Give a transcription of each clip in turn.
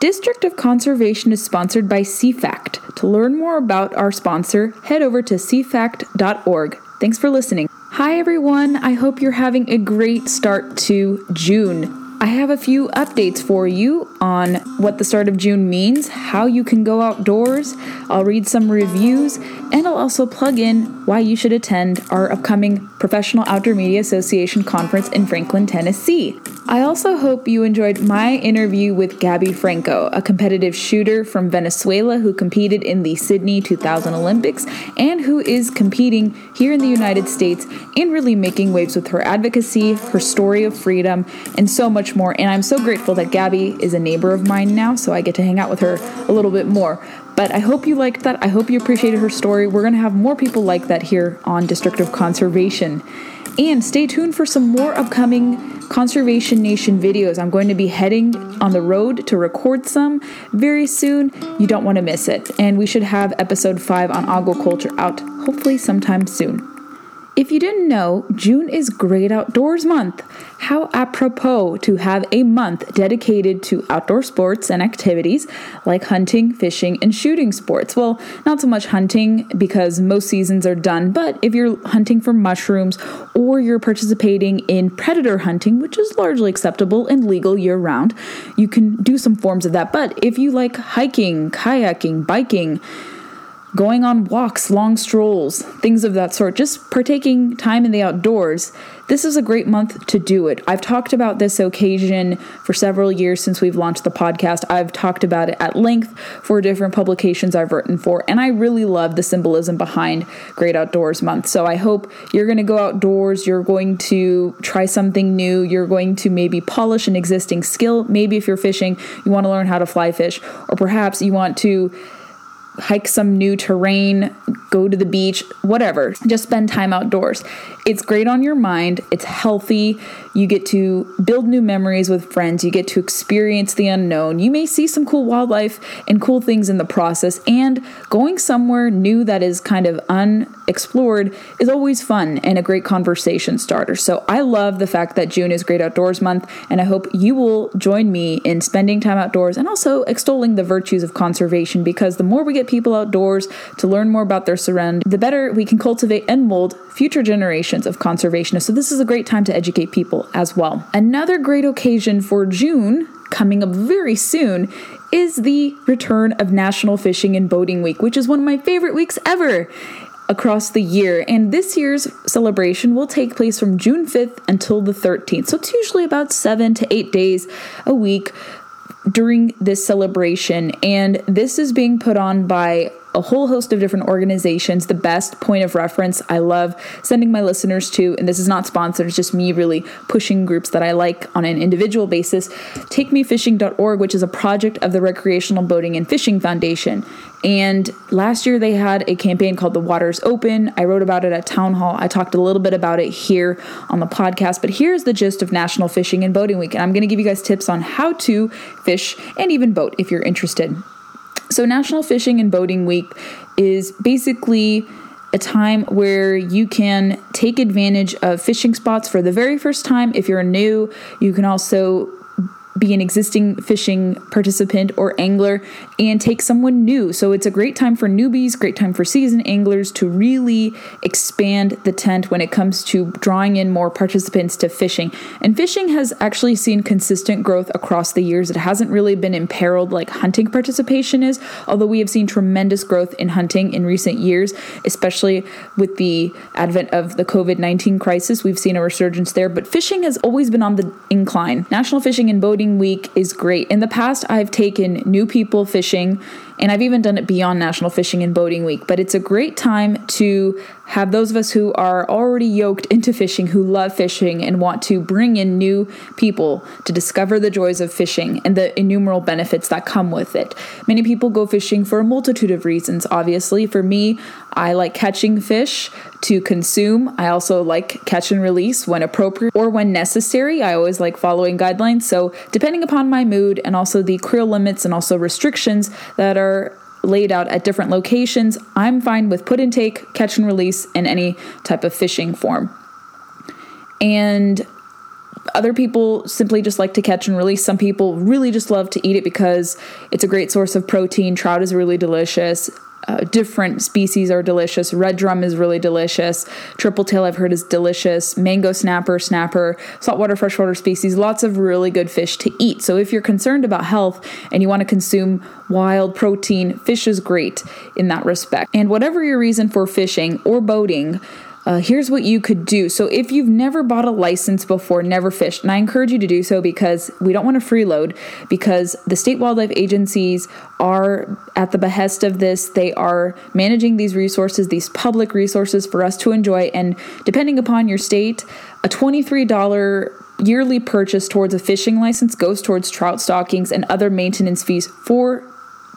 District of Conservation is sponsored by CFACT. To learn more about our sponsor, head over to cfact.org. Thanks for listening. Hi, everyone. I hope you're having a great start to June. I have a few updates for you on what the start of June means, how you can go outdoors. I'll read some reviews, and I'll also plug in why you should attend our upcoming Professional Outdoor Media Association conference in Franklin, Tennessee. I also hope you enjoyed my interview with Gabby Franco, a competitive shooter from Venezuela who competed in the Sydney 2000 Olympics and who is competing here in the United States and really making waves with her advocacy, her story of freedom, and so much more. And I'm so grateful that Gabby is a neighbor of mine now, so I get to hang out with her a little bit more. But I hope you liked that. I hope you appreciated her story. We're going to have more people like that here on District of Conservation. And stay tuned for some more upcoming Conservation Nation videos. I'm going to be heading on the road to record some very soon. You don't want to miss it. And we should have episode 5 on aquaculture out hopefully sometime soon. If you didn't know, June is Great Outdoors Month. How apropos to have a month dedicated to outdoor sports and activities like hunting, fishing, and shooting sports. Well, not so much hunting because most seasons are done, but if you're hunting for mushrooms or you're participating in predator hunting, which is largely acceptable and legal year round, you can do some forms of that. But if you like hiking, kayaking, biking, going on walks, long strolls, things of that sort, just partaking time in the outdoors, this is a great month to do it. I've talked about this occasion for several years since we've launched the podcast. I've talked about it at length for different publications I've written for, and I really love the symbolism behind Great Outdoors Month. So I hope you're going to go outdoors, you're going to try something new, you're going to maybe polish an existing skill. Maybe if you're fishing, you want to learn how to fly fish, or perhaps you want to hike some new terrain, go to the beach, whatever. Just spend time outdoors. It's great on your mind, it's healthy. You get to build new memories with friends, you get to experience the unknown. You may see some cool wildlife and cool things in the process, and going somewhere new that is kind of unexplored is always fun and a great conversation starter. So I love the fact that June is Great Outdoors Month, and I hope you will join me in spending time outdoors and also extolling the virtues of conservation because the more we get people outdoors to learn more about their surround, the better we can cultivate and mold future generations of conservationists. So this is a great time to educate people as well. Another great occasion for June coming up very soon is the return of National Fishing and Boating Week, which is one of my favorite weeks ever across the year. And this year's celebration will take place from June 5th until the 13th. So it's usually about seven to eight days a week during this celebration. And this is being put on by a whole host of different organizations. The best point of reference I love sending my listeners to, and this is not sponsored, it's just me really pushing groups that I like on an individual basis. TakeMeFishing.org, which is a project of the Recreational Boating and Fishing Foundation. And last year they had a campaign called The Waters Open. I wrote about it at Town Hall. I talked a little bit about it here on the podcast, but here's the gist of National Fishing and Boating Week. And I'm going to give you guys tips on how to fish and even boat if you're interested. So, National Fishing and Boating Week is basically a time where you can take advantage of fishing spots for the very first time. If you're new, you can also be an existing fishing participant or angler and take someone new. So it's a great time for newbies, great time for seasoned anglers to really expand the tent when it comes to drawing in more participants to fishing. And fishing has actually seen consistent growth across the years. It hasn't really been imperiled like hunting participation is, although we have seen tremendous growth in hunting in recent years, especially with the advent of the COVID 19 crisis. We've seen a resurgence there, but fishing has always been on the incline. National Fishing and Boating week is great. In the past, I've taken new people fishing and I've even done it beyond National Fishing and Boating Week, but it's a great time to have those of us who are already yoked into fishing, who love fishing, and want to bring in new people to discover the joys of fishing and the innumerable benefits that come with it. Many people go fishing for a multitude of reasons, obviously. For me, I like catching fish to consume. I also like catch and release when appropriate or when necessary. I always like following guidelines. So, depending upon my mood and also the creel limits and also restrictions that are are laid out at different locations, I'm fine with put and take, catch and release, and any type of fishing form. And other people simply just like to catch and release. Some people really just love to eat it because it's a great source of protein. Trout is really delicious. Uh, different species are delicious. Red drum is really delicious. Triple tail, I've heard, is delicious. Mangrove snapper, snapper, saltwater, freshwater species, lots of really good fish to eat. So, if you're concerned about health and you want to consume wild protein, fish is great in that respect. And whatever your reason for fishing or boating, uh, here's what you could do. So, if you've never bought a license before, never fished, and I encourage you to do so because we don't want to freeload, because the state wildlife agencies are at the behest of this. They are managing these resources, these public resources for us to enjoy. And depending upon your state, a $23 yearly purchase towards a fishing license goes towards trout stockings and other maintenance fees for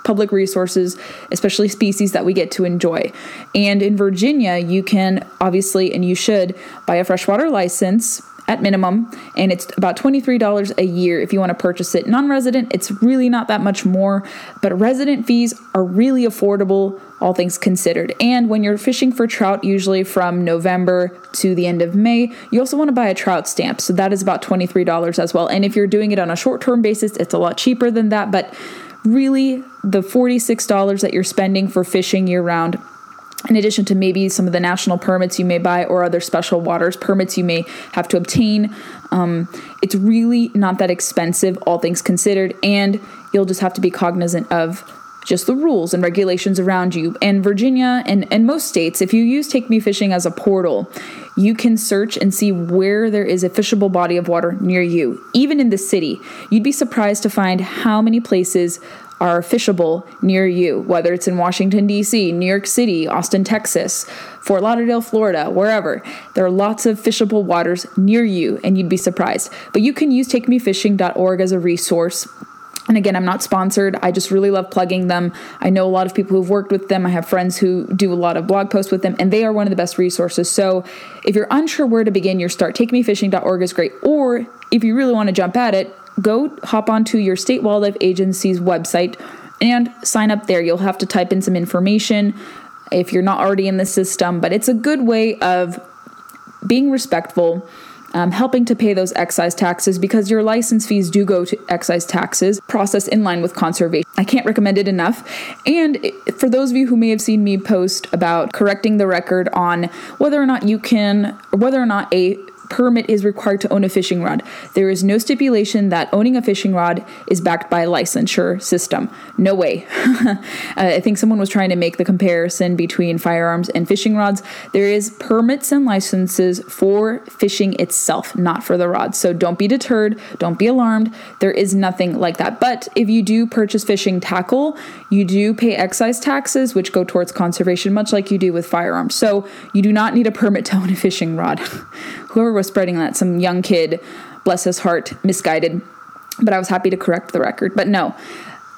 public resources, especially species that we get to enjoy. And in Virginia, you can obviously, and you should, buy a freshwater license at minimum, and it's about $23 a year if you want to purchase it. Non resident, it's really not that much more, but resident fees are really affordable, all things considered. And when you're fishing for trout, usually from November to the end of May, you also want to buy a trout stamp, so that is about $23 as well. And if you're doing it on a short term basis, it's a lot cheaper than that, but really the $46 that you're spending for fishing year round in addition to maybe some of the national permits you may buy or other special waters permits you may have to obtain. Um, it's really not that expensive, all things considered, and you'll just have to be cognizant of just the rules and regulations around you. And Virginia and, and most states, if you use Take Me Fishing as a portal, you can search and see where there is a fishable body of water near you, even in the city. You'd be surprised to find how many places are fishable near you, whether it's in Washington, D.C., New York City, Austin, Texas, Fort Lauderdale, Florida, wherever. There are lots of fishable waters near you, and you'd be surprised. But you can use takemefishing.org as a resource. And again, I'm not sponsored. I just really love plugging them. I know a lot of people who've worked with them. I have friends who do a lot of blog posts with them, and they are one of the best resources. So if you're unsure where to begin your start, takemefishing.org is great. Or if you really want to jump at it, go hop onto your state wildlife agency's website and sign up there. You'll have to type in some information if you're not already in the system, but it's a good way of being respectful um, helping to pay those excise taxes because your license fees do go to excise taxes process in line with conservation. I can't recommend it enough. And for those of you who may have seen me post about correcting the record on whether or not you can, whether or not a permit is required to own a fishing rod. There is no stipulation that owning a fishing rod is backed by a licensure system. No way. uh, I think someone was trying to make the comparison between firearms and fishing rods. There is permits and licenses for fishing itself, not for the rods. So don't be deterred, don't be alarmed. There is nothing like that. But if you do purchase fishing tackle, you do pay excise taxes, which go towards conservation, much like you do with firearms. So you do not need a permit to own a fishing rod. Whoever was spreading that, some young kid, bless his heart, misguided. But I was happy to correct the record. But no,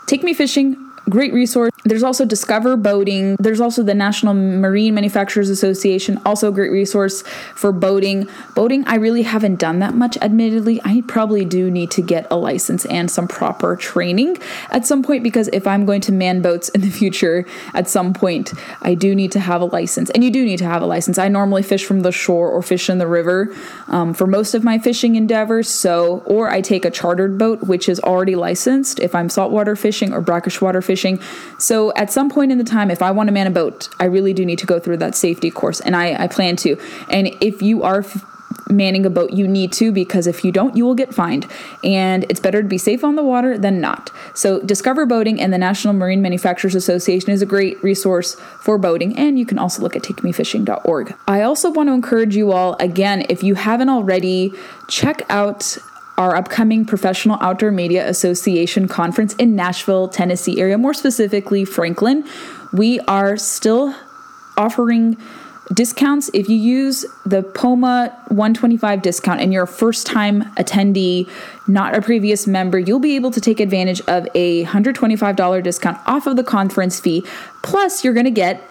take me fishing great resource. There's also Discover Boating. There's also the National Marine Manufacturers Association, also a great resource for boating. Boating, I really haven't done that much, admittedly. I probably do need to get a license and some proper training at some point because if I'm going to man boats in the future, at some point, I do need to have a license. And you do need to have a license. I normally fish from the shore or fish in the river um, for most of my fishing endeavors. So, or I take a chartered boat, which is already licensed if I'm saltwater fishing or brackish water fishing fishing. So at some point in the time, if I want to man a boat, I really do need to go through that safety course, and I, I plan to. And if you are f- manning a boat, you need to because if you don't, you will get fined. And it's better to be safe on the water than not. So, Discover Boating and the National Marine Manufacturers Association is a great resource for boating, and you can also look at takemefishing.org. I also want to encourage you all, again, if you haven't already, check out our upcoming Professional Outdoor Media Association conference in Nashville, Tennessee area, more specifically Franklin. We are still offering discounts if you use the POMA 125 discount and you're a first time attendee, not a previous member, you'll be able to take advantage of a $125 discount off of the conference fee. Plus, you're going to get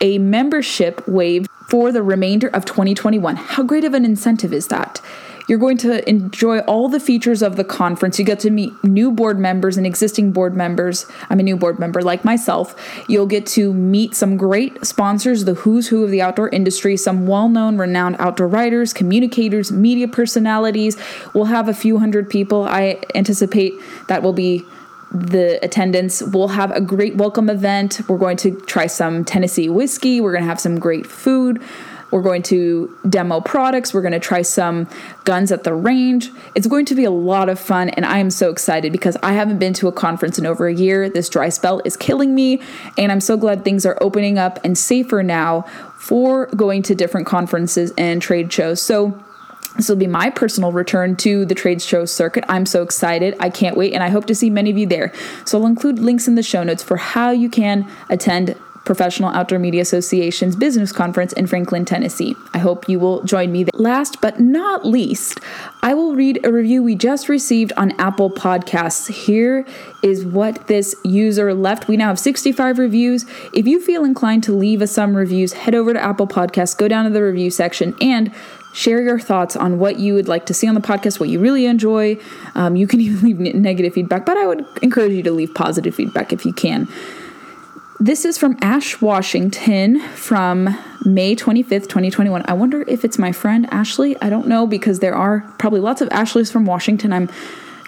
a membership waive for the remainder of 2021. How great of an incentive is that? You're going to enjoy all the features of the conference. You get to meet new board members and existing board members. I'm a new board member like myself. You'll get to meet some great sponsors, the who's who of the outdoor industry, some well known, renowned outdoor writers, communicators, media personalities. We'll have a few hundred people. I anticipate that will be the attendance. We'll have a great welcome event. We're going to try some Tennessee whiskey. We're going to have some great food. We're going to demo products. We're going to try some guns at the range. It's going to be a lot of fun, and I am so excited because I haven't been to a conference in over a year. This dry spell is killing me, and I'm so glad things are opening up and safer now for going to different conferences and trade shows. So, this will be my personal return to the trade show circuit. I'm so excited. I can't wait, and I hope to see many of you there. So I'll include links in the show notes for how you can attend Professional Outdoor Media Association's business conference in Franklin, Tennessee. I hope you will join me. There. Last but not least, I will read a review we just received on Apple Podcasts. Here is what this user left. We now have 65 reviews. If you feel inclined to leave us some reviews, head over to Apple Podcasts, go down to the review section, and share your thoughts on what you would like to see on the podcast, what you really enjoy. Um, you can even leave negative feedback, but I would encourage you to leave positive feedback if you can. This is from Ash Washington from May 25th, 2021. I wonder if it's my friend Ashley. I don't know because there are probably lots of Ashleys from Washington. I'm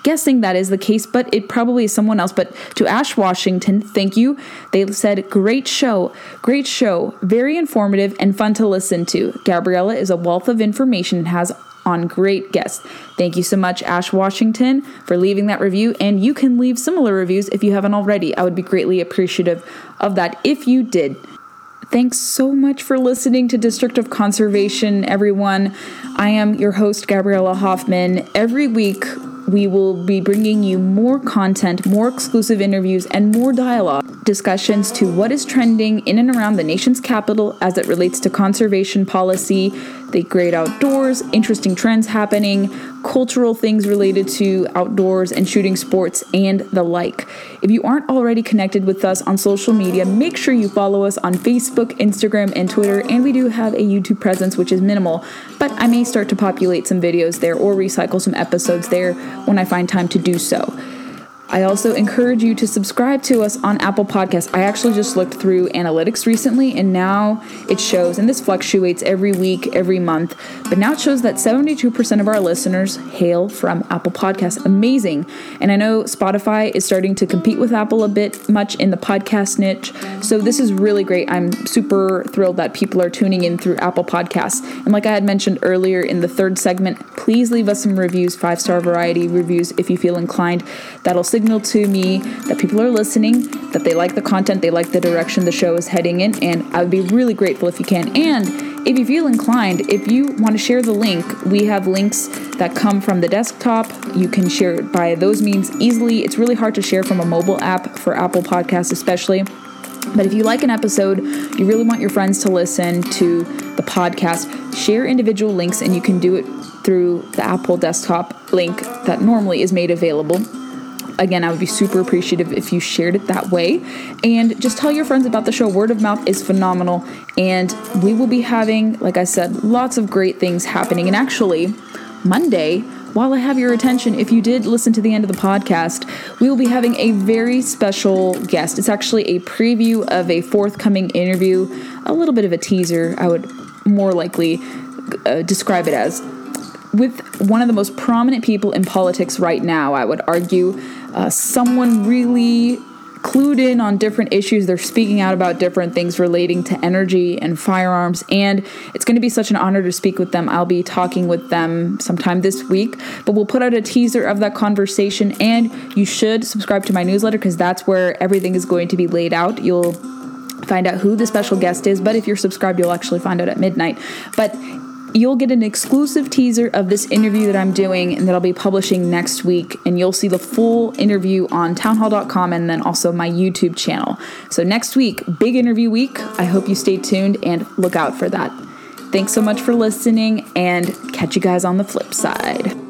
guessing that is the case, but it probably is someone else. But to Ash Washington, thank you. They said, Great show, great show, very informative and fun to listen to. Gabriella is a wealth of information and has on great guests. Thank you so much, Ash Washington, for leaving that review. And you can leave similar reviews if you haven't already. I would be greatly appreciative of that if you did. Thanks so much for listening to District of Conservation, everyone. I am your host, Gabriella Hoffman. Every week, we will be bringing you more content, more exclusive interviews, and more dialogue discussions to what is trending in and around the nation's capital as it relates to conservation policy, the great outdoors, interesting trends happening, cultural things related to outdoors and shooting sports, and the like. If you aren't already connected with us on social media, make sure you follow us on Facebook, Instagram, and Twitter. And we do have a YouTube presence, which is minimal, but I may start to populate some videos there or recycle some episodes there when I find time to do so. I also encourage you to subscribe to us on Apple Podcasts. I actually just looked through analytics recently and now it shows, and this fluctuates every week, every month, but now it shows that 72% of our listeners hail from Apple Podcasts. Amazing. And I know Spotify is starting to compete with Apple a bit much in the podcast niche. So this is really great. I'm super thrilled that people are tuning in through Apple Podcasts. And like I had mentioned earlier in the third segment, please leave us some reviews, five star variety reviews if you feel inclined. That'll signal to me that people are listening, that they like the content, they like the direction the show is heading in, and I would be really grateful if you can. And if you feel inclined, if you want to share the link, we have links that come from the desktop. You can share it by those means easily. It's really hard to share from a mobile app for Apple Podcasts, especially. But if you like an episode, you really want your friends to listen to the podcast, share individual links, and you can do it through the Apple desktop link that normally is made available again, I would be super appreciative if you shared it that way. And just tell your friends about the show. Word of mouth is phenomenal. And we will be having, like I said, lots of great things happening. And actually, Monday, while I have your attention, if you did listen to the end of the podcast, we will be having a very special guest. It's actually a preview of a forthcoming interview, a little bit of a teaser, I would more likely uh, describe it as with one of the most prominent people in politics right now, I would argue. Uh, someone really clued in on different issues. They're speaking out about different things relating to energy and firearms, and it's going to be such an honor to speak with them. I'll be talking with them sometime this week, but we'll put out a teaser of that conversation, and you should subscribe to my newsletter because that's where everything is going to be laid out. You'll find out who the special guest is, but if you're subscribed, you'll actually find out at midnight. But you'll get an exclusive teaser of this interview that I'm doing and that I'll be publishing next week. And you'll see the full interview on townhall.com and then also my YouTube channel. So, next week, big interview week. I hope you stay tuned and look out for that. Thanks so much for listening and catch you guys on the flip side.